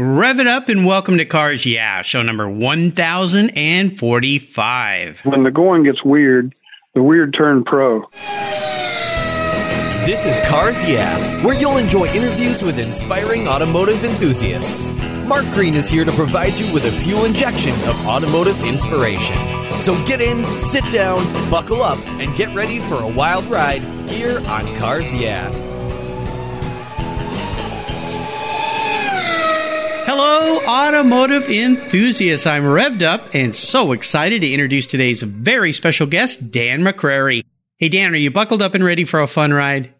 Rev it up and welcome to Cars Yeah, show number 1045. When the going gets weird, the weird turn pro. This is Cars Yeah, where you'll enjoy interviews with inspiring automotive enthusiasts. Mark Green is here to provide you with a fuel injection of automotive inspiration. So get in, sit down, buckle up, and get ready for a wild ride here on Cars Yeah. Hello, automotive enthusiasts. I'm revved up and so excited to introduce today's very special guest, Dan McCrary. Hey, Dan, are you buckled up and ready for a fun ride?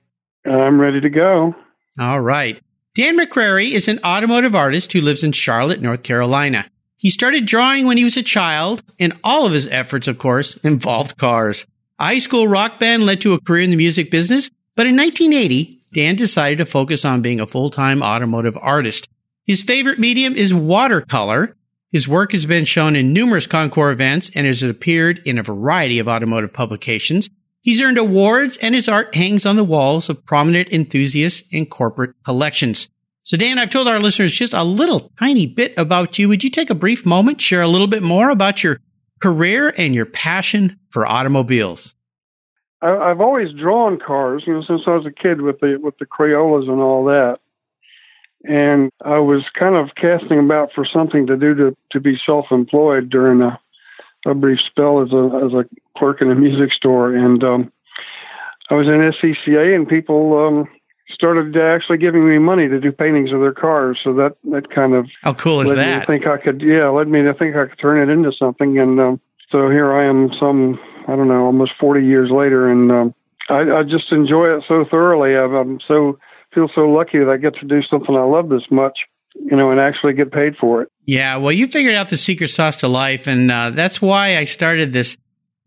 I'm ready to go. All right. Dan McCrary is an automotive artist who lives in Charlotte, North Carolina. He started drawing when he was a child, and all of his efforts, of course, involved cars. A high school rock band led to a career in the music business, but in 1980, Dan decided to focus on being a full-time automotive artist. His favorite medium is watercolor. His work has been shown in numerous Concours events and has appeared in a variety of automotive publications. He's earned awards and his art hangs on the walls of prominent enthusiasts and corporate collections. So Dan, I've told our listeners just a little tiny bit about you. Would you take a brief moment, share a little bit more about your career and your passion for automobiles? I've always drawn cars, you know, since I was a kid with the with the Crayolas and all that and I was kind of casting about for something to do to to be self-employed during a, a brief spell as a as a clerk in a music store, and um, I was in SCCA, and people um, started actually giving me money to do paintings of their cars. So that that kind of how cool is led that? Me to think I could, yeah, led me to think I could turn it into something, and um, so here I am, some I don't know, almost 40 years later, and um, I, I just enjoy it so thoroughly. I'm, I'm so feel so lucky that I get to do something I love this much, you know, and actually get paid for it. Yeah, well, you figured out the secret sauce to life, and uh, that's why I started this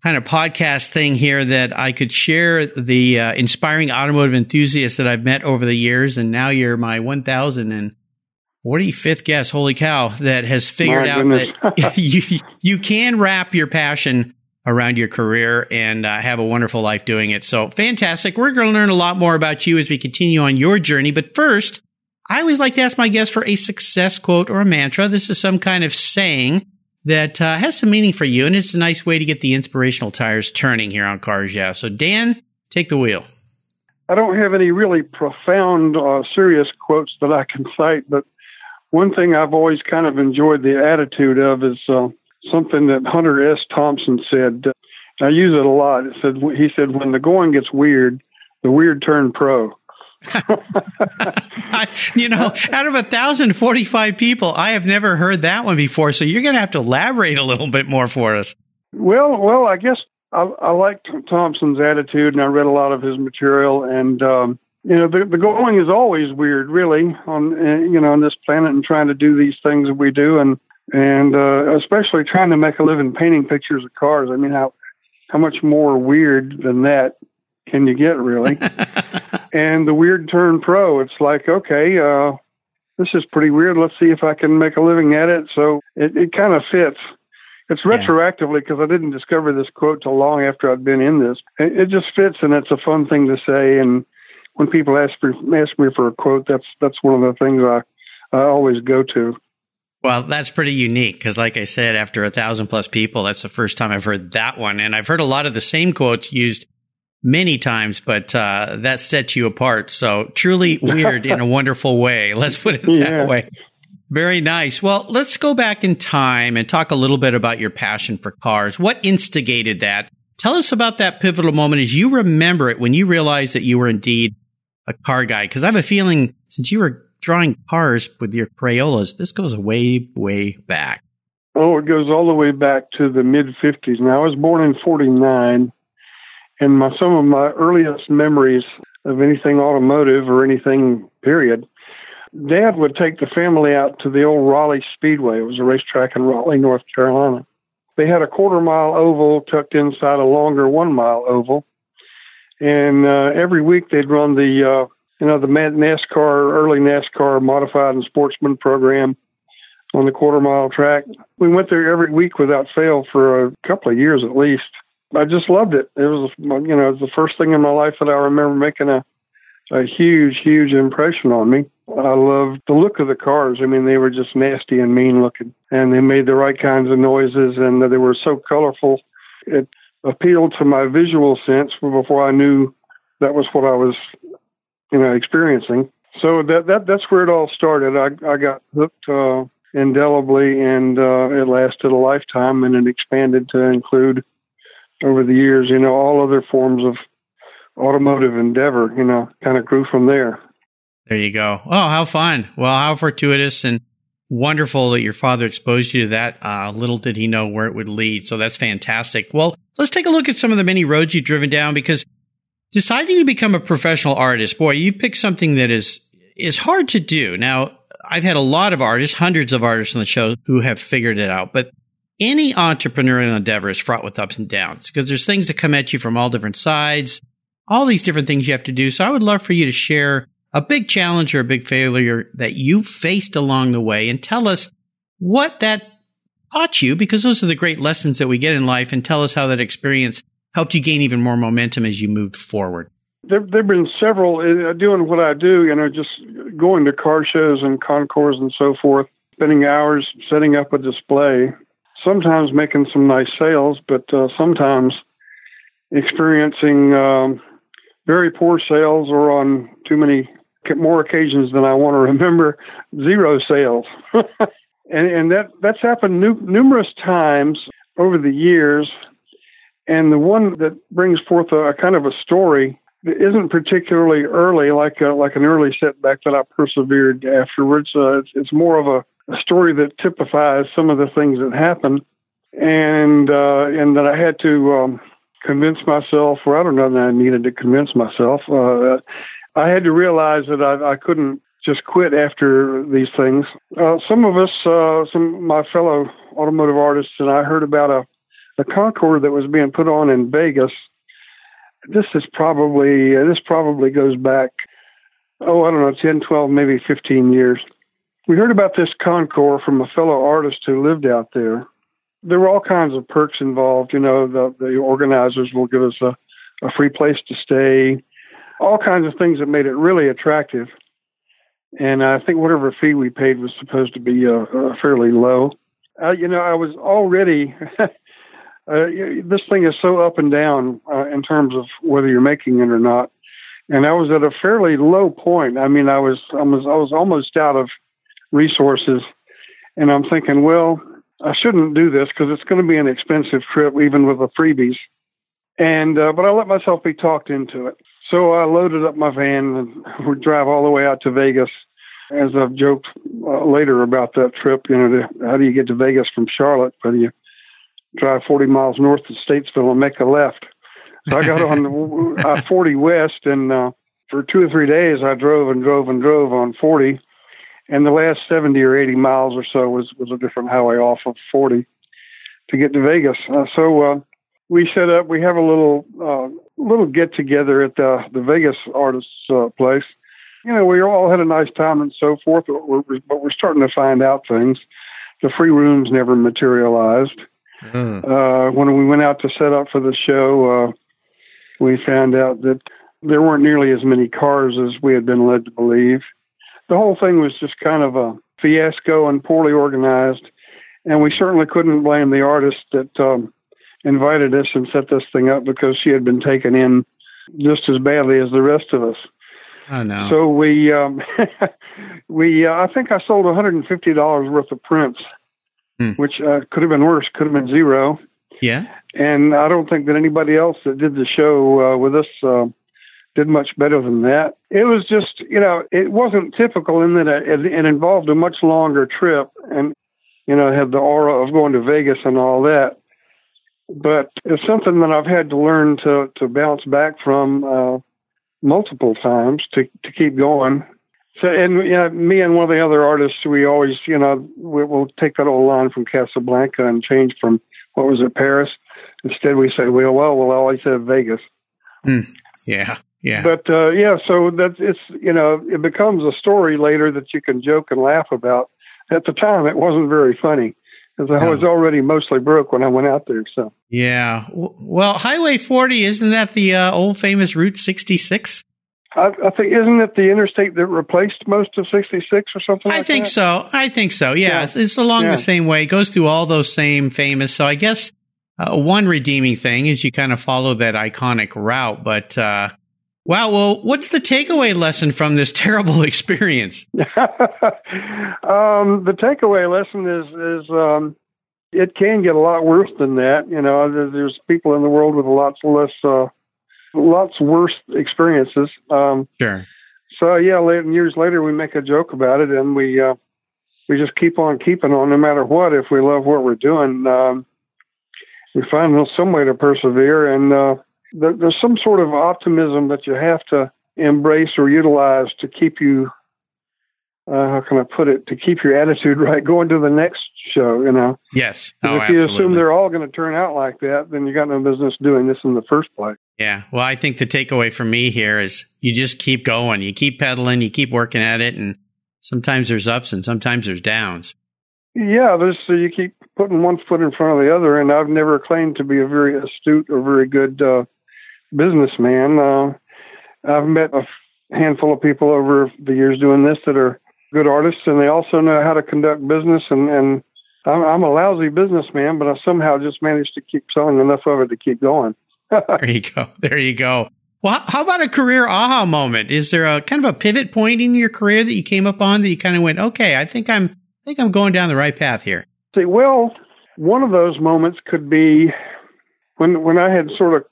kind of podcast thing here that I could share the uh, inspiring automotive enthusiasts that I've met over the years, and now you're my 1045th guest. Holy cow! That has figured out that you you can wrap your passion around your career and uh, have a wonderful life doing it. So fantastic. We're going to learn a lot more about you as we continue on your journey. But first, I always like to ask my guests for a success quote or a mantra. This is some kind of saying that uh, has some meaning for you, and it's a nice way to get the inspirational tires turning here on Cars Yeah. So, Dan, take the wheel. I don't have any really profound, uh, serious quotes that I can cite, but one thing I've always kind of enjoyed the attitude of is uh, something that Hunter S. Thompson said. I use it a lot. It said he said when the going gets weird, the weird turn pro. I, you know, out of a thousand forty-five people, I have never heard that one before. So you're going to have to elaborate a little bit more for us. Well, well, I guess I, I liked Thompson's attitude, and I read a lot of his material. And um, you know, the, the going is always weird, really, on uh, you know on this planet, and trying to do these things that we do, and and uh, especially trying to make a living painting pictures of cars. I mean, how how much more weird than that can you get, really? and the weird turn pro, it's like, okay, uh, this is pretty weird. Let's see if I can make a living at it. So it, it kind of fits. It's retroactively because I didn't discover this quote till long after I'd been in this. It, it just fits, and it's a fun thing to say. And when people ask me ask me for a quote, that's that's one of the things I I always go to. Well, that's pretty unique because, like I said, after a thousand plus people, that's the first time I've heard that one. And I've heard a lot of the same quotes used many times, but uh, that sets you apart. So truly weird in a wonderful way. Let's put it that Yeah. way. Very nice. Well, let's go back in time and talk a little bit about your passion for cars. What instigated that? Tell us about that pivotal moment as you remember it when you realized that you were indeed a car guy. Because I have a feeling since you were drawing cars with your Crayolas, this goes way, way back. Oh, it goes all the way back to the mid 50s. Now, I was born in 49, and my, some of my earliest memories of anything automotive or anything, period, Dad would take the family out to the old Raleigh Speedway. It was a racetrack in Raleigh, North Carolina. They had a quarter mile oval tucked inside a longer one mile oval. And uh, every week they'd run the, uh, you know, the NASCAR, early NASCAR modified and sportsman program on the quarter mile track. We went there every week without fail for a couple of years at least. I just loved it. It was, you know, it was the first thing in my life that I remember making a, a huge, huge impression on me. I loved the look of the cars. I mean, they were just nasty and mean looking, and they made the right kinds of noises, and they were so colorful. It appealed to my visual sense before I knew that was what I was, you know, experiencing. So that that that's where it all started. I I got hooked uh, indelibly, and uh, it lasted a lifetime, and it expanded to include over the years, you know, all other forms of automotive endeavor. You know, kind of grew from there. There you go. Oh, how fun! Well, how fortuitous and wonderful that your father exposed you to that. Uh, little did he know where it would lead. So that's fantastic. Well, let's take a look at some of the many roads you've driven down because deciding to become a professional artist, boy, you picked something that is is hard to do. Now, I've had a lot of artists, hundreds of artists on the show who have figured it out, but any entrepreneurial endeavor is fraught with ups and downs because there's things that come at you from all different sides, all these different things you have to do. So I would love for you to share a big challenge or a big failure that you faced along the way and tell us what that taught you because those are the great lessons that we get in life and tell us how that experience helped you gain even more momentum as you moved forward. There, there've been several uh, doing what I do, you know, just going to car shows and concours and so forth, spending hours setting up a display, sometimes making some nice sales, but uh, sometimes experiencing um, very poor sales or on too many more occasions than I want to remember, zero sales. and, and that that's happened nu- numerous times over the years. And the one that brings forth a, a kind of a story that isn't particularly early, like a, like an early setback that I persevered afterwards. Uh, it's, it's more of a, a story that typifies some of the things that happened, and uh, and that I had to um, convince myself, or I don't know that I needed to convince myself. Uh, I had to realize that I, I couldn't just quit after these things. Uh, some of us, uh, some of my fellow automotive artists, and I heard about a, a Concours that was being put on in Vegas. This is probably uh, this probably goes back, oh I don't know, 10, 12, maybe 15 years. We heard about this Concours from a fellow artist who lived out there. There were all kinds of perks involved. You know, the, the organizers will give us a, a free place to stay all kinds of things that made it really attractive. And I think whatever fee we paid was supposed to be uh, uh, fairly low. Uh, you know, I was already. Uh, this thing is so up and down uh, in terms of whether you're making it or not. And I was at a fairly low point. I mean, I was, I was, I was almost out of resources, and I'm thinking, well, I shouldn't do this because it's going to be an expensive trip, even with the freebies. And uh, but I let myself be talked into it. So I loaded up my van and would drive all the way out to Vegas. As I've joked uh, later about that trip, you know, to, how do you get to Vegas from Charlotte? But you drive 40 miles north to Statesville and make a left. So I got on I 40 West, and uh, for two or three days I drove and drove and drove on 40. And the last 70 or 80 miles or so was, was a different highway off of 40 to get to Vegas. Uh, so uh, we set up. We have a little uh, little get together at the the Vegas artists uh, place. You know, we all had a nice time and so forth, but we're, but we're starting to find out things. The free rooms never materialized. Mm. Uh, when we went out to set up for the show, uh, we found out that there weren't nearly as many cars as we had been led to believe. The whole thing was just kind of a fiasco and poorly organized, and we certainly couldn't blame the artist that um, invited us and set this thing up because she had been taken in just as badly as the rest of us. Oh no! So we um, we uh, I think I sold one hundred and fifty dollars worth of prints, hmm. which uh, could have been worse. Could have been zero. Yeah. And I don't think that anybody else that did the show uh, with us uh, did much better than that. It was just, you know, it wasn't typical in that it, it involved a much longer trip and, you know, had the aura of going to Vegas and all that but it's something that I've had to learn to to bounce back from uh, multiple times to to keep going. So, and you know, me and one of the other artists, we always, you know, we, will take that old line from Casablanca and change from what was it, Paris. Instead, we say, well, well, we'll always have Vegas. Mm, yeah, yeah. But uh, yeah, so that's it's you know, it becomes a story later that you can joke and laugh about. At the time, it wasn't very funny because I was already mostly broke when I went out there. So yeah, well, Highway 40 isn't that the uh, old famous Route 66? I, I, think isn't it the interstate that replaced most of 66 or something? I like think that? so. I think so. Yeah, yeah. It's, it's, along yeah. the same way. It goes through all those same famous. So I guess uh, one redeeming thing is you kind of follow that iconic route. But uh, wow, well, what's the takeaway lesson from this terrible experience? um, the takeaway lesson is is um, it can get a lot worse than that. You know, there's people in the world with lots less. Uh, lots worse experiences. Um, sure. So yeah, years later we make a joke about it, and we uh, we just keep on keeping on, no matter what. If we love what we're doing, um, we find some way to persevere, and uh, there, there's some sort of optimism that you have to embrace or utilize to keep you. Uh, how can I put it? To keep your attitude right going to the next show, you know. Yes. Oh, if you absolutely. assume they're all going to turn out like that, then you got no business doing this in the first place. Yeah. Well, I think the takeaway for me here is you just keep going. You keep pedaling, you keep working at it. And sometimes there's ups and sometimes there's downs. Yeah. There's, so you keep putting one foot in front of the other. And I've never claimed to be a very astute or very good uh, businessman. Uh, I've met a handful of people over the years doing this that are good artists and they also know how to conduct business and, and I'm, I'm a lousy businessman, but I somehow just managed to keep selling enough of it to keep going there you go. There you go. Well, how about a career aha moment? Is there a kind of a pivot point in your career that you came up on that you kind of went, okay, I think I'm, I think I'm going down the right path here? See, well, one of those moments could be when when I had sort of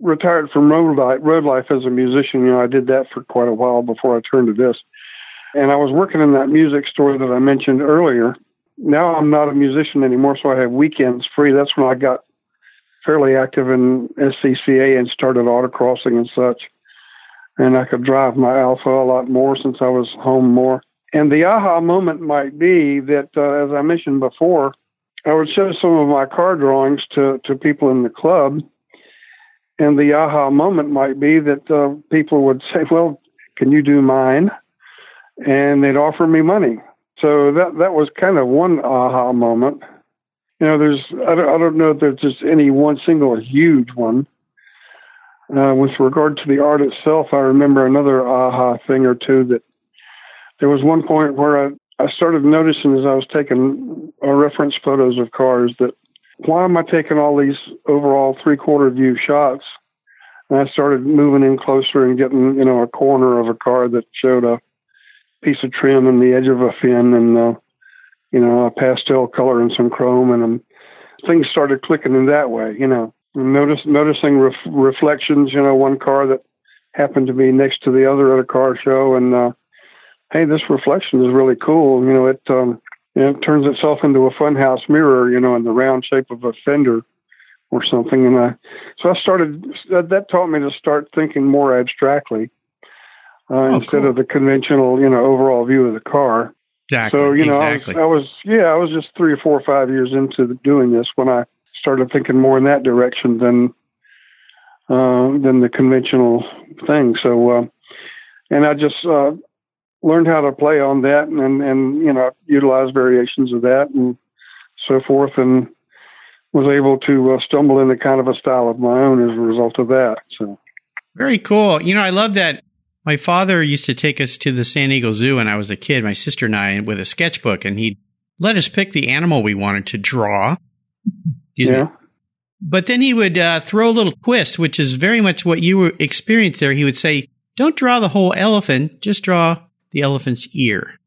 retired from road life, road life as a musician. You know, I did that for quite a while before I turned to this, and I was working in that music store that I mentioned earlier. Now I'm not a musician anymore, so I have weekends free. That's when I got fairly active in SCCA and started autocrossing and such. And I could drive my Alfa a lot more since I was home more. And the aha moment might be that, uh, as I mentioned before, I would show some of my car drawings to, to people in the club. And the aha moment might be that uh, people would say, Well, can you do mine? And they'd offer me money. So that, that was kind of one aha moment you know, there's I don't, I don't know if there's just any one single huge one. Uh, with regard to the art itself, I remember another aha thing or two that there was one point where I, I started noticing as I was taking uh, reference photos of cars that why am I taking all these overall three quarter view shots? And I started moving in closer and getting, you know, a corner of a car that showed a piece of trim and the edge of a fin and uh, you know, a pastel color and some chrome, and um, things started clicking in that way. You know, notice noticing ref- reflections. You know, one car that happened to be next to the other at a car show, and uh, hey, this reflection is really cool. You know, it um, you know, it turns itself into a funhouse mirror. You know, in the round shape of a fender or something. And I, so I started. That, that taught me to start thinking more abstractly. Uh, oh, instead cool. of the conventional, you know, overall view of the car. Exactly. So you know, exactly. I, was, I was yeah, I was just three or four or five years into doing this when I started thinking more in that direction than uh, than the conventional thing. So, uh, and I just uh, learned how to play on that and, and you know utilize variations of that and so forth, and was able to uh, stumble into kind of a style of my own as a result of that. So. Very cool. You know, I love that my father used to take us to the San Diego Zoo when I was a kid, my sister and I, with a sketchbook, and he'd let us pick the animal we wanted to draw. Excuse yeah. Me. But then he would uh, throw a little twist, which is very much what you experienced there. He would say, "Don't draw the whole elephant; just draw the elephant's ear,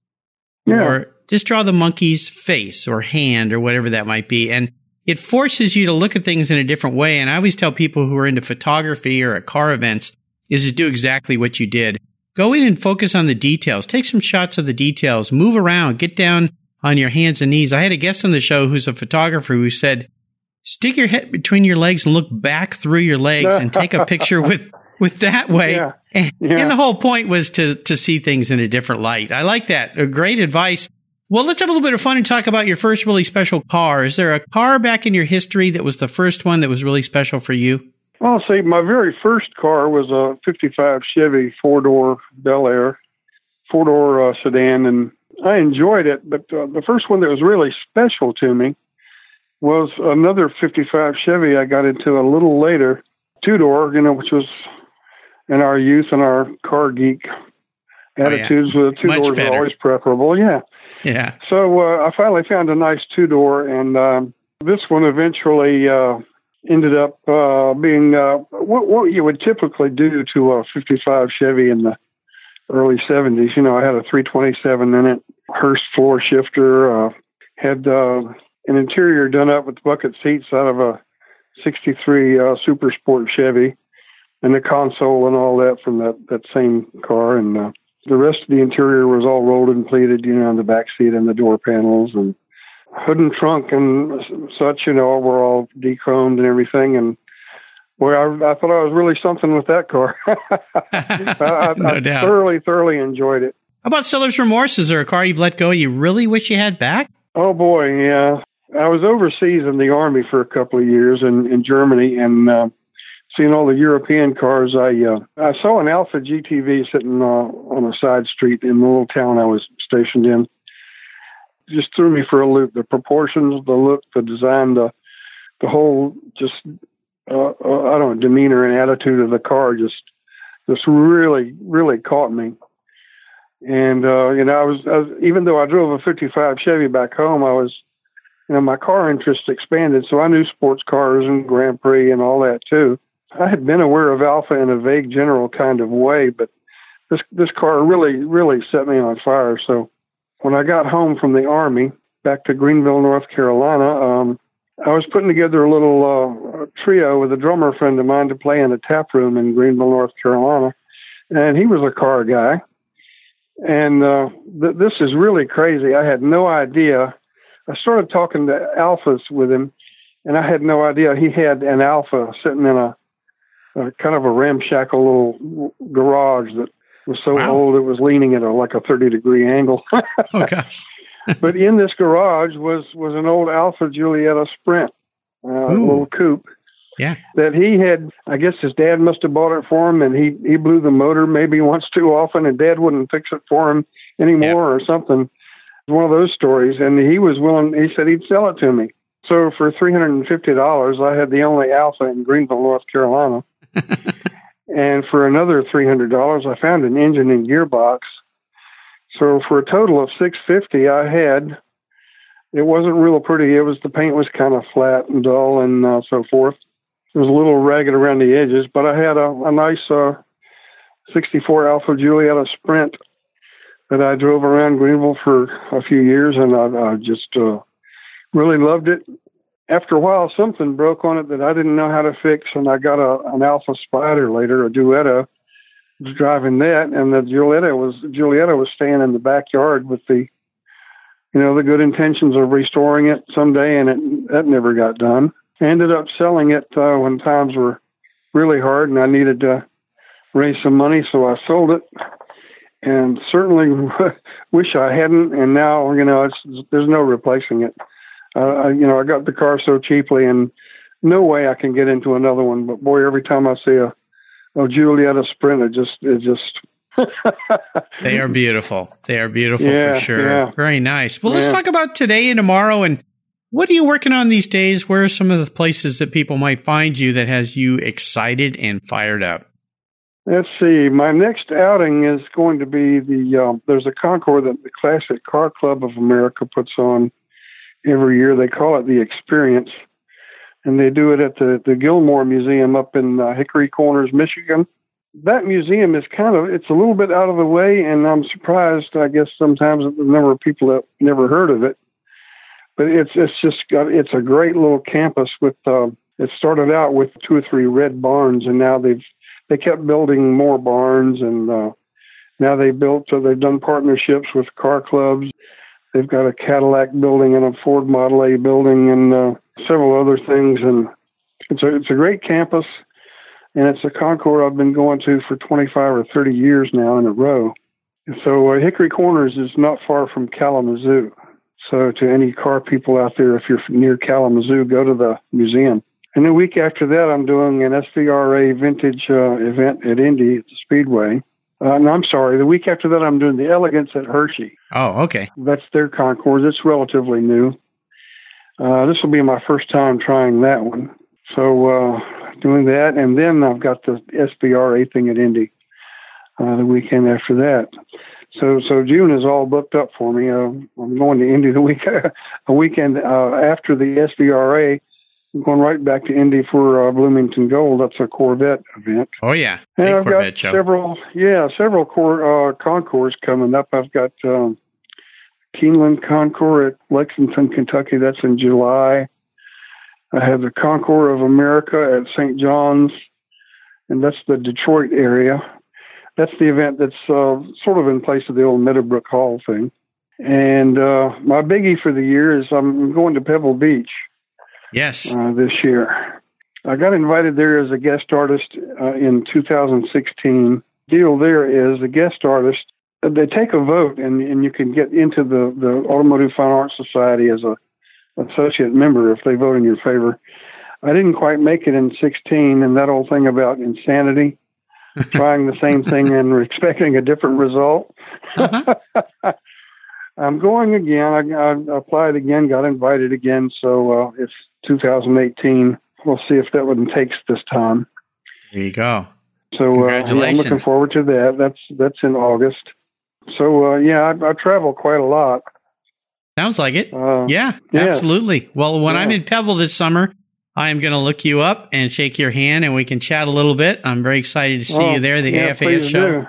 yeah. or just draw the monkey's face or hand or whatever that might be." And it forces you to look at things in a different way. And I always tell people who are into photography or at car events, is to do exactly what you did. Go in and focus on the details. Take some shots of the details. Move around. Get down on your hands and knees. I had a guest on the show who's a photographer who said, stick your head between your legs and look back through your legs and take a picture with, with that way. Yeah. And, yeah. and, the whole point was to, to see things in a different light. I like that. A great advice. Well, let's have a little bit of fun and talk about your first really special car. Is there a car back in your history that was the first one that was really special for you? Well, see, my very first car was a 55 Chevy four door Bel Air, four door uh, sedan, and I enjoyed it. But uh, the first one that was really special to me was another 55 Chevy I got into a little later, two door, you know, which was in our youth and our car geek attitudes, oh, yeah. the two Much doors better. are always preferable. Yeah. Yeah. So uh, I finally found a nice two door, and um, this one eventually uh, ended up uh, being uh, what, what you would typically do to a 55 Chevy in the early 70s. You know, I had a 327 in it, Hurst floor shifter, uh, had uh, an interior done up with bucket seats out of a 63 uh, Super Sport Chevy, and the console and all that from that, that same car. And uh, the rest of the interior was all rolled and pleated, you know, on the back seat and the door panels and hood and trunk and such, you know, were all dechromed and everything. And boy, I, I thought I was really something with that car. I, No I doubt. thoroughly, thoroughly enjoyed it. How about seller's remorse? Is there a car you've let go you really wish you had back? Oh boy, yeah. I was overseas in the army for a couple of years in, in Germany and uh, seeing all the European cars. I uh, I saw an Alfa GTV sitting uh, on a side street in the little town I was stationed in. Just threw me for a loop. The proportions, the look, the design, the the whole just uh, uh, I don't know demeanor and attitude of the car just just really really caught me. And uh, you know, I was, I was even though I drove a '55 Chevy back home, I was, you know, my car interest expanded. So I knew sports cars and Grand Prix and all that too. I had been aware of Alfa in a vague, general kind of way, but this this car really, really set me on fire. So when I got home from the army back to Greenville, North Carolina, um, I was putting together a little uh, trio with a drummer friend of mine to play in a tap room in Greenville, North Carolina, and he was a car guy. And uh, th- this is really crazy. I had no idea. I started talking to alfas with him, and I had no idea he had an alfa sitting in a, a kind of a ramshackle little garage that was so Wow. old it was leaning at a, like a 30 degree angle. Oh gosh. but in this garage was was an old Alfa Giulietta Sprint, uh, little coupe Yeah. that he had. I guess his dad must have bought it for him, and he he blew the motor maybe once too often, and dad wouldn't fix it for him anymore or something. One of those stories, and he was willing. He said he'd sell it to me. So for three hundred and fifty dollars, I had the only Alfa in Greenville, North Carolina. and for another three hundred dollars, I found an engine and gearbox. So for a total of six fifty, I had. It wasn't real pretty. It was the paint was kind of flat and dull and uh, so forth. It was a little ragged around the edges, but I had a, a nice uh, 64 Alfa Giulietta Sprint that I drove around Greenville for a few years, and I, I just uh, really loved it. After a while, something broke on it that I didn't know how to fix, and I got a, an Alfa Spider later, a Duetto. Was driving that, and the Giulietta was Giulietta was staying in the backyard with the, you know, the good intentions of restoring it someday, and it that never got done. I ended up selling it uh, when times were really hard, and I needed to raise some money, so I sold it. And certainly wish I hadn't. And now, you know, it's there's no replacing it. Uh, I, you know, I got the car so cheaply, and no way I can get into another one. But boy, every time I see a a Giulietta Sprint, it just it just. They are beautiful. They are beautiful Yeah, for sure. yeah. Very nice. Well, let's Yeah. talk about today and tomorrow and what are you working on these days? Where are some of the places that people might find you that has you excited and fired up? Let's see. My next outing is going to be the um, there's a Concours that the Classic Car Club of America puts on every year. They call it the Experience, and they do it at the the Gilmore Museum up in uh, Hickory Corners, Michigan. That museum is kind of it's a little bit out of the way, and I'm surprised. I guess sometimes at the number of people that never heard of it, but it's it's just got it's a great little campus with. Uh, it started out with two or three red barns, and now they've they kept building more barns and uh, now they built so they've done partnerships with car clubs they've got a cadillac building and a ford model a building and uh, several other things. And it's a it's a great campus. And it's a concours i've been going to for 25 or 30 years now in a row. And so uh, hickory corners is not far from kalamazoo. So to any car people out there if you're near kalamazoo go to the museum. And the week after that, I'm doing an SVRA vintage uh, event at Indy at the Speedway. Uh, no, I'm sorry. The week after that, I'm doing the Elegance at Hershey. Oh, okay. That's their concours. It's relatively new. Uh, this will be my first time trying that one. So uh, doing that, and then I've got the SVRA thing at Indy uh, the weekend after that. So so June is all booked up for me. Uh, I'm going to Indy the week a weekend uh, after the SVRA. I'm going right back to Indy for uh, Bloomington Gold. That's a Corvette event. Oh yeah, and Big I've Corvette got show. several yeah several core uh, concours coming up. I've got um, Keeneland Concours at Lexington, Kentucky. That's in July. I have the Concours of America at St. John's, and that's the Detroit area. That's the event that's uh, sort of in place of the old Meadowbrook Hall thing. And uh, my biggie for the year is I'm going to Pebble Beach Yes. uh, this year. I got invited there as a guest artist uh, in 2016. Deal there is the guest artist. uh, They take a vote, and, and you can get into the, the Automotive Fine Arts Society as a associate member if they vote in your favor. I didn't quite make it in 16, and that old thing about insanity, trying the same thing and expecting a different result. Uh-huh. I'm going again. I, I applied again, got invited again, so uh, it's 2018. We'll see if that one takes this time. There you go. So uh, I'm looking forward to that. That's that's in August. So uh, yeah, I, I travel quite a lot. Sounds like it. Uh, Yeah, yeah. absolutely. Well, when Yeah. I'm in Pebble this summer, I'm going to look you up and shake your hand and we can chat a little bit. I'm very excited to see oh, you there, the yeah, AFAS show. do.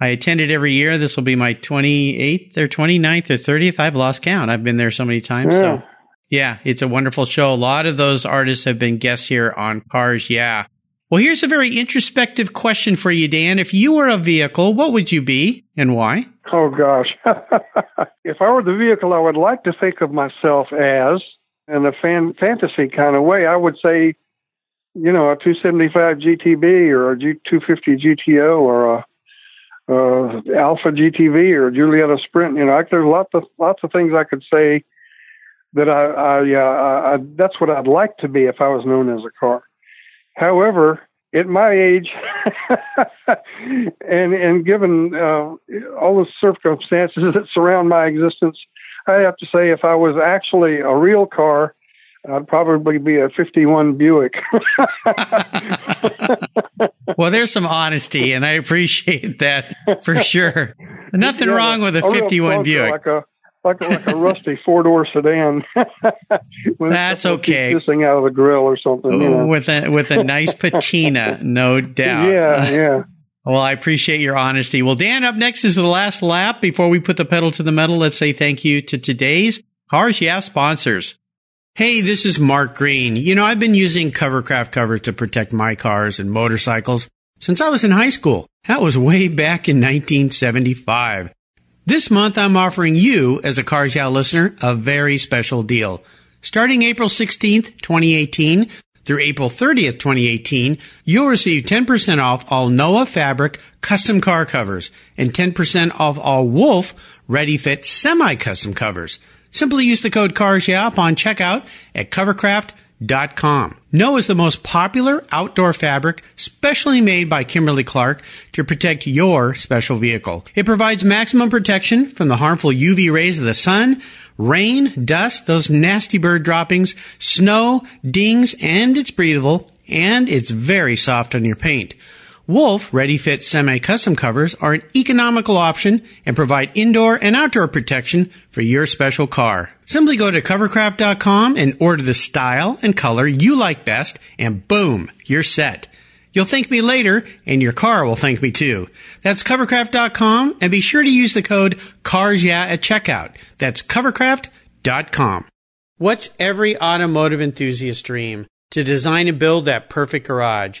I attend it every year. This will be my 28th or 29th or 30th. I've lost count. I've been there so many times. Yeah. So, yeah, it's a wonderful show. A lot of those artists have been guests here on Cars. Yeah. Well, here's a very introspective question for you, Dan. If you were a vehicle, what would you be and why? Oh gosh. if I were the vehicle I would like to think of myself as in a fan fantasy kind of way, I would say, you know, a 275 GTB or a G 250 GTO or a uh, Alfa GTV or Giulietta Sprint. You know, I, there's lots of lots of things I could say that I, I, uh, I, that's what I'd like to be if I was known as a car. However, at my age, and and given uh, all the circumstances that surround my existence, I have to say, if I was actually a real car, I'd probably be a '51 Buick. Well, there's some honesty, and I appreciate that for sure. Nothing Yeah, wrong with a real 51 clunker, Buick. like a like a, like a rusty four door sedan. That's okay. Missing out of the grill or something. You know. with a with a nice patina, no doubt. Yeah, yeah. Well, I appreciate your honesty. Well, Dan, up next is the last lap. Before we put the pedal to the metal, let's say thank you to today's Cars Yeah sponsors. Hey, this is Mark Green. You know, I've been using Covercraft covers to protect my cars and motorcycles since I was in high school. That was way back in 1975. This month, I'm offering you, as a Cars listener, a very special deal. Starting April 16th, 2018, through April 30th, 2018, you'll receive 10% off all Noah Fabric custom car covers and 10% off all Wolf Ready Fit semi-custom covers. Simply use the code CARSYA upon checkout at covercraft.com. Noah is the most popular outdoor fabric specially made by Kimberly Clark to protect your special vehicle. It provides maximum protection from the harmful UV rays of the sun, rain, dust, those nasty bird droppings, snow, dings, and it's breathable, and it's very soft on your paint. Wolf Ready Fit Semi Custom covers are an economical option and provide indoor and outdoor protection for your special car. Simply go to covercraft.com and order the style and color you like best, and boom, you're set. You'll thank me later, and your car will thank me too. That's covercraft.com, and be sure to use the code CARSYA at checkout. That's covercraft.com. What's every automotive enthusiast dream? To design and build that perfect garage.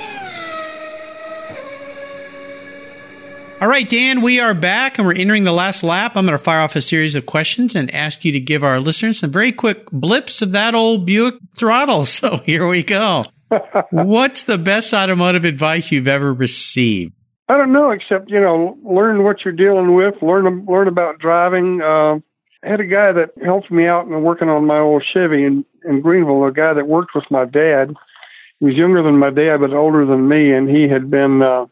All right, Dan, we are back and we're entering the last lap. I'm going to fire off a series of questions and ask you to give our listeners some very quick blips of that old Buick throttle. So here we go. What's the best automotive advice you've ever received? I don't know, except you know, learn what you're dealing with, learn learn about driving. Uh, I had a guy that helped me out in working on my old Chevy in in Greenville. A guy that worked with my dad. He was younger than my dad, but older than me, and he had been uh,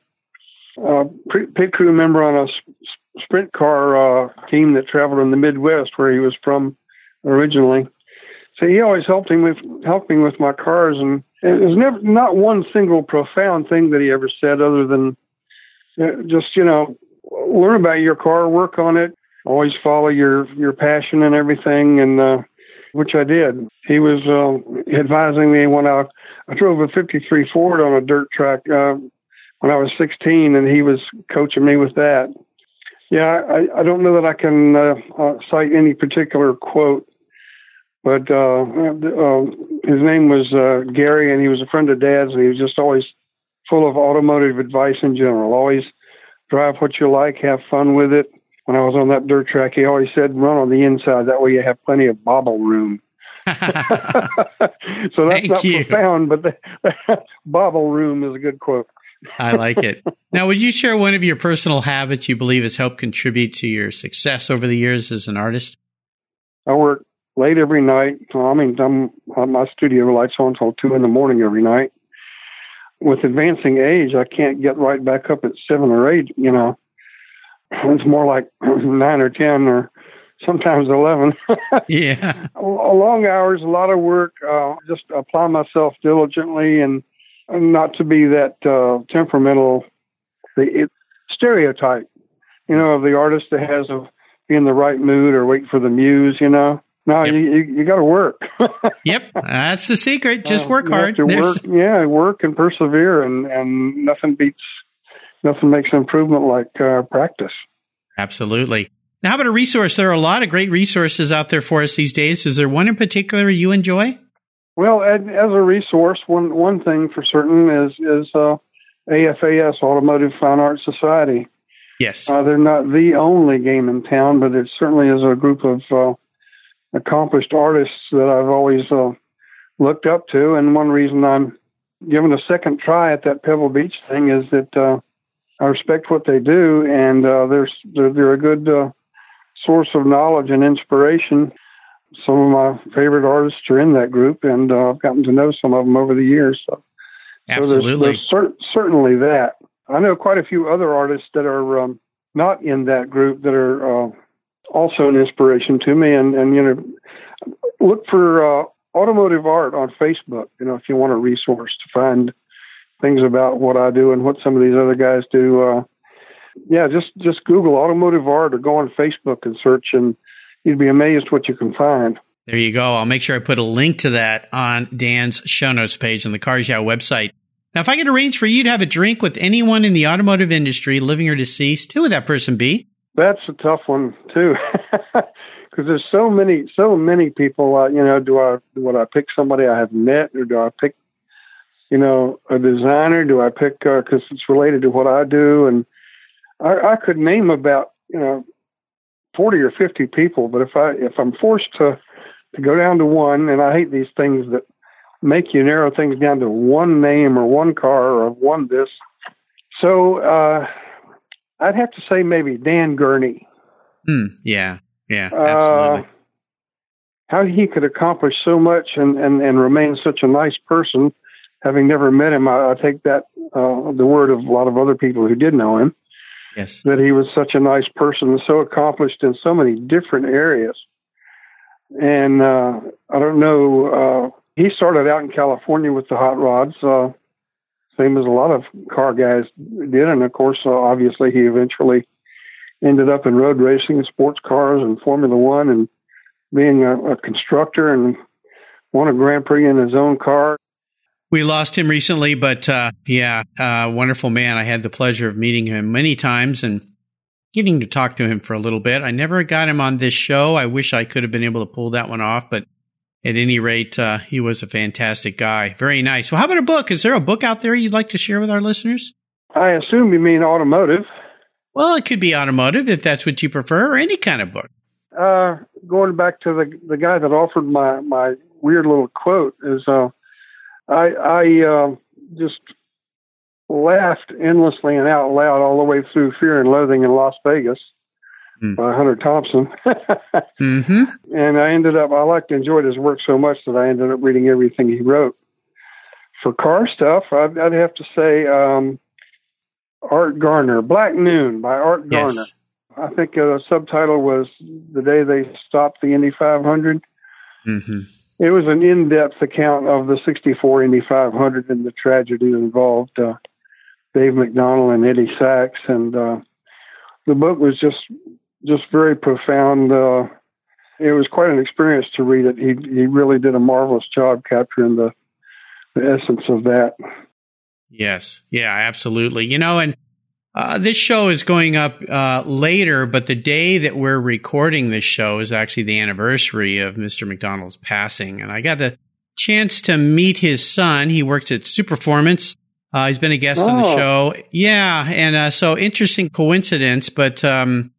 a pit crew member on a sprint car uh, team that traveled in the Midwest, where he was from originally. So he always helped him with helped me with my cars, and it was never not one single profound thing that he ever said, other than uh, just you know learn about your car, work on it, always follow your your passion and everything, and uh, which I did. He was uh, advising me when I I drove a '53 Ford on a dirt track uh, when I was 16, and he was coaching me with that. Yeah, I, I don't know that I can uh, uh, cite any particular quote but uh, uh, his name was uh, Gary, and he was a friend of Dad's, and he was just always full of automotive advice in general. Always drive what you like, have fun with it. When I was on that dirt track, he always said, "Run on the inside. That way you have plenty of bobble room." so that's Thank not you. profound, but the, bobble room is a good quote. I like it. Now, would you share one of your personal habits you believe has helped contribute to your success over the years as an artist? I work late every night. I mean, I'm, my studio lights on until two in the morning every night. With advancing age, I can't get right back up at seven or eight. You know, it's more like nine or ten or sometimes eleven. yeah, long hours, a lot of work. Uh, just apply myself diligently and, and not to be that uh, temperamental. The it, stereotype, you know, of the artist that has a be in the right mood or wait for the muse. You know no, yep. you, you, you got to work. yep, that's the secret. Just uh, work hard. Work, yeah, work and persevere, and and nothing beats, nothing makes improvement like uh, practice. Absolutely. Now, how about a resource? There are a lot of great resources out there for us these days. Is there one in particular you enjoy? Well, as a resource, one one thing for certain is is uh, AFAS Automotive Fine Arts Society. Yes, uh, they're not the only game in town, but it certainly is a group of uh, accomplished artists that I've always uh, looked up to. And one reason I'm giving a second try at that Pebble Beach thing is that uh, I respect what they do, and uh, they're, they're, they're a good uh, source of knowledge and inspiration. Some of my favorite artists are in that group, and uh, I've gotten to know some of them over the years. So, Absolutely, so there's, there's cer- certainly that. I know quite a few other artists that are um, not in that group that are uh, also an inspiration to me. And, and you know, look for uh, automotive art on Facebook, you know, if you want a resource to find things about what I do and what some of these other guys do. Uh, yeah, just, just Google automotive art or go on Facebook and search, and you'd be amazed what you can find. There you go. I'll make sure I put a link to that on Dan's show notes page on the Cars Yeah website. Now, if I could arrange for you to have a drink with anyone in the automotive industry, living or deceased, who would that person be? That's a tough one too, because there's so many, so many people. Uh, you know, do I would I pick somebody I have met, or do I pick, you know, a designer? Do I pick because uh, it's related to what I do? And I, I could name about you know forty or fifty people, but if I if I'm forced to to go down to one, and I hate these things that make you narrow things down to one name or one car or one this. So. uh I'd have to say maybe Dan Gurney. Hmm. yeah, yeah, absolutely. Uh, how he could accomplish so much and, and, and remain such a nice person, having never met him, I, I take that uh, the word of a lot of other people who did know him. Yes, that he was such a nice person and so accomplished in so many different areas. And uh, I don't know. Uh, he started out in California with the hot rods. Uh, same as a lot of car guys did. And of course, uh, obviously, he eventually ended up in road racing and sports cars and Formula One and being a, a constructor and won a Grand Prix in his own car. We lost him recently, but uh, yeah, uh, wonderful man. I had the pleasure of meeting him many times and getting to talk to him for a little bit. I never got him on this show. I wish I could have been able to pull that one off, but at any rate, uh, he was a fantastic guy. Very nice. Well, how about a book? Is there a book out there you'd like to share with our listeners? I assume you mean automotive. Well, it could be automotive if that's what you prefer, or any kind of book. Uh, going back to the the guy that offered my my weird little quote is uh, I I uh, just laughed endlessly and out loud all the way through Fear and Loathing in Las Vegas mm. by Hunter Thompson. mm-hmm. And I ended up I liked enjoyed his work so much that I ended up reading everything he wrote. For car stuff, I'd, I'd have to say um, Art Garner, Black Noon by Art Garner. Yes. I think uh, the subtitle was "The Day They Stopped the Indy 500." Mm-hmm. It was an in-depth account of the '64 Indy 500 and the tragedy that involved uh, Dave MacDonald and Eddie Sachs, and uh, the book was just just very profound. Uh, it was quite an experience to read it. He he really did a marvelous job capturing the the essence of that. Yes, yeah, absolutely. You know, and uh, this show is going up uh, later, but the day that we're recording this show is actually the anniversary of Mr. MacDonald's passing. And I got the chance to meet his son. He works at Superformance. Uh, he's been a guest oh. on the oh. show. Yeah. And uh, so interesting coincidence, but. Um,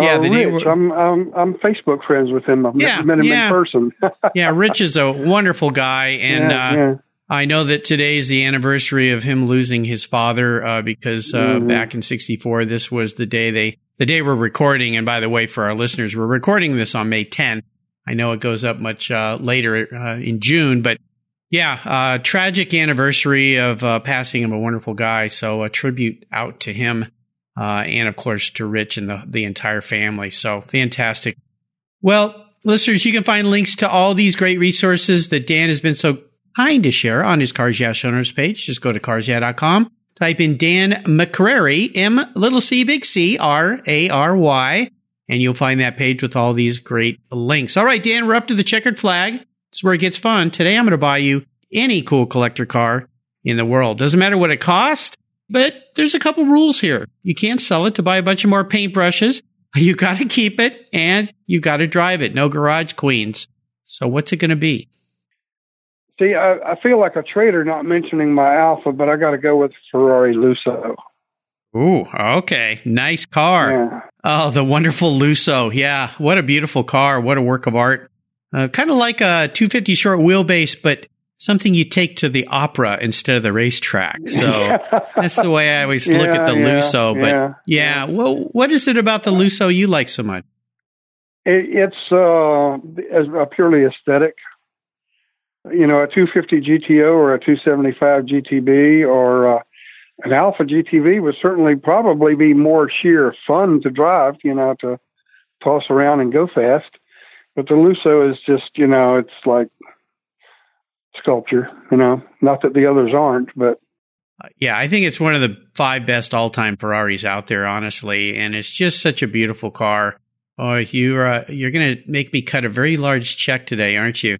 yeah, the Rich, I'm, I'm I'm Facebook friends with him. I've yeah, met him yeah. in person. yeah, Rich is a wonderful guy, and yeah, uh, yeah. I know that today is the anniversary of him losing his father uh, because uh, mm-hmm. back in '64, this was the day they the day we're recording. And by the way, for our listeners, we're recording this on May 10th. I know it goes up much uh, later uh, in June, but yeah, uh, tragic anniversary of uh, passing of a wonderful guy. So a tribute out to him, and of course to Rich and the the entire family. So fantastic. Well, listeners, you can find links to all these great resources that Dan has been so kind to share on his Cars Yeah notes page. Just go to carsyeah.com, type in Dan McCrary, M little C big C R A R Y, and you'll find that page with all these great links. All right, Dan, we're up to the checkered flag. It's where it gets fun. Today I'm going to buy you any cool collector car in the world. Doesn't matter what it costs, but there's a couple rules here. You can't sell it to buy a bunch of more paintbrushes. You got to keep it and you got to drive it. No garage queens. So what's it going to be? See, I, I feel like a traitor not mentioning my Alfa, but I got to go with Ferrari Lusso. Ooh, okay. Nice car. Yeah. Oh, the wonderful Lusso. Yeah. What a beautiful car. What a work of art. Uh, kind of like a 250 short wheelbase, but something you take to the opera instead of the racetrack. So that's the way I always yeah, look at the yeah, Lusso. But yeah, yeah. Well, what is it about the Lusso you like so much? It, it's uh, a purely aesthetic you know, a 250 GTO or a 275 GTB or uh, an Alfa GTV would certainly probably be more sheer fun to drive, you know, to toss around and go fast. But the Lusso is just, you know, it's like sculpture, you know, not that the others aren't, but. Uh, yeah, I think it's one of the five best all time Ferraris out there, honestly. And it's just such a beautiful car. Oh, you're, uh, you're going to make me cut a very large check today, aren't you?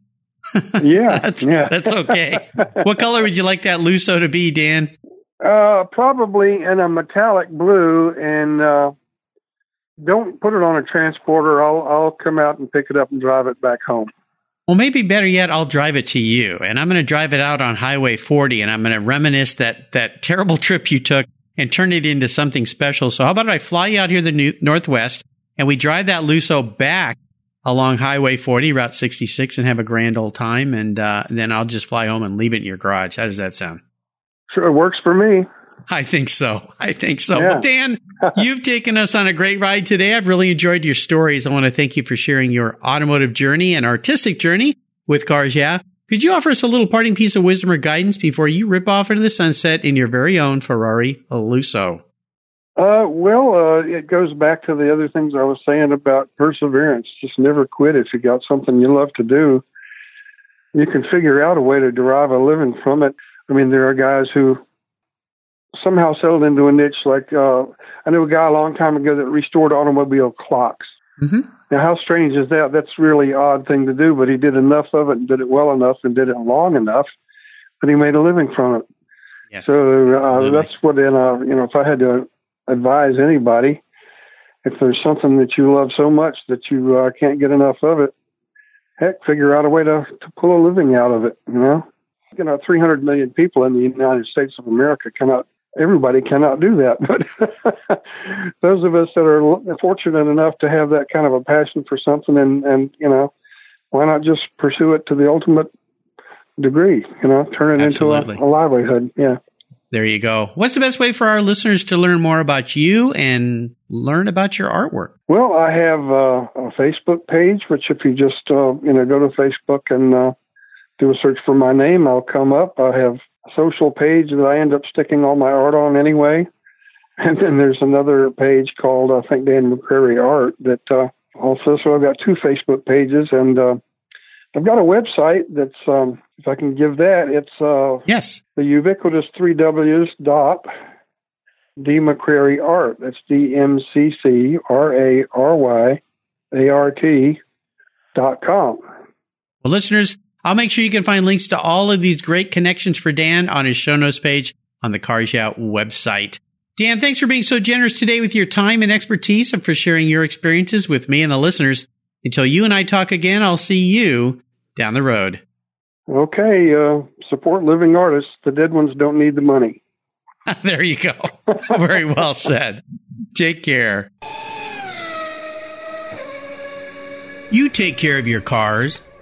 Yeah, that's, yeah. that's okay. what color would you like that Lusso to be, Dan? Uh, probably in a metallic blue, and uh, don't put it on a transporter. I'll I'll come out and pick it up and drive it back home. Well, maybe better yet, I'll drive it to you, and I'm going to drive it out on Highway 40, and I'm going to reminisce that that terrible trip you took and turn it into something special. So, how about I fly you out here to the new, Northwest, and we drive that Lusso back along Highway 40, Route 66, and have a grand old time. And uh, then I'll just fly home and leave it in your garage. How does that sound? Sure, it works for me. I think so. I think so. Yeah. Well, Dan, you've taken us on a great ride today. I've really enjoyed your stories. I want to thank you for sharing your automotive journey and artistic journey with Cars Yeah. Could you offer us a little parting piece of wisdom or guidance before you rip off into the sunset in your very own Ferrari Lusso? Uh, well, uh, it goes back to the other things I was saying about perseverance. Just never quit if you got something you love to do. You can figure out a way to derive a living from it. I mean, there are guys who somehow settled into a niche. Like uh, I knew a guy a long time ago that restored automobile clocks. Mm-hmm. Now, how strange is that? That's really odd thing to do, but he did enough of it and did it well enough and did it long enough but he made a living from it. Yes. So uh, that's what, in, uh, you know, if I had to advise anybody, if there's something that you love so much that you uh, can't get enough of it, heck, figure out a way to, to pull a living out of it, you know? You know, 300 million people in the United States of America cannot, everybody cannot do that. But those of us that are fortunate enough to have that kind of a passion for something and, and, you know, why not just pursue it to the ultimate degree, you know, turn it Absolutely. into a, a livelihood. Yeah. There you go. What's the best way for our listeners to learn more about you and learn about your artwork? Well, I have uh, a Facebook page, which if you just uh, you know go to Facebook and uh, do a search for my name, I'll come up. I have a social page that I end up sticking all my art on anyway, and then there's another page called I think Dan McCrary Art that uh, also. So I've got two Facebook pages, and uh, I've got a website that's um, if I can give that, it's uh, Yes. the ubiquitous three W's dot D McCrary Art. That's D M C C R A R Y A R T dot com. Well, listeners, I'll make sure you can find links to all of these great connections for Dan on his show notes page on the Cars Yeah website. Dan, thanks for being so generous today with your time and expertise and for sharing your experiences with me and the listeners. Until you and I talk again, I'll see you down the road. Okay, uh, support living artists. The dead ones don't need the money. there you go. Very well said. Take care. You take care of your cars,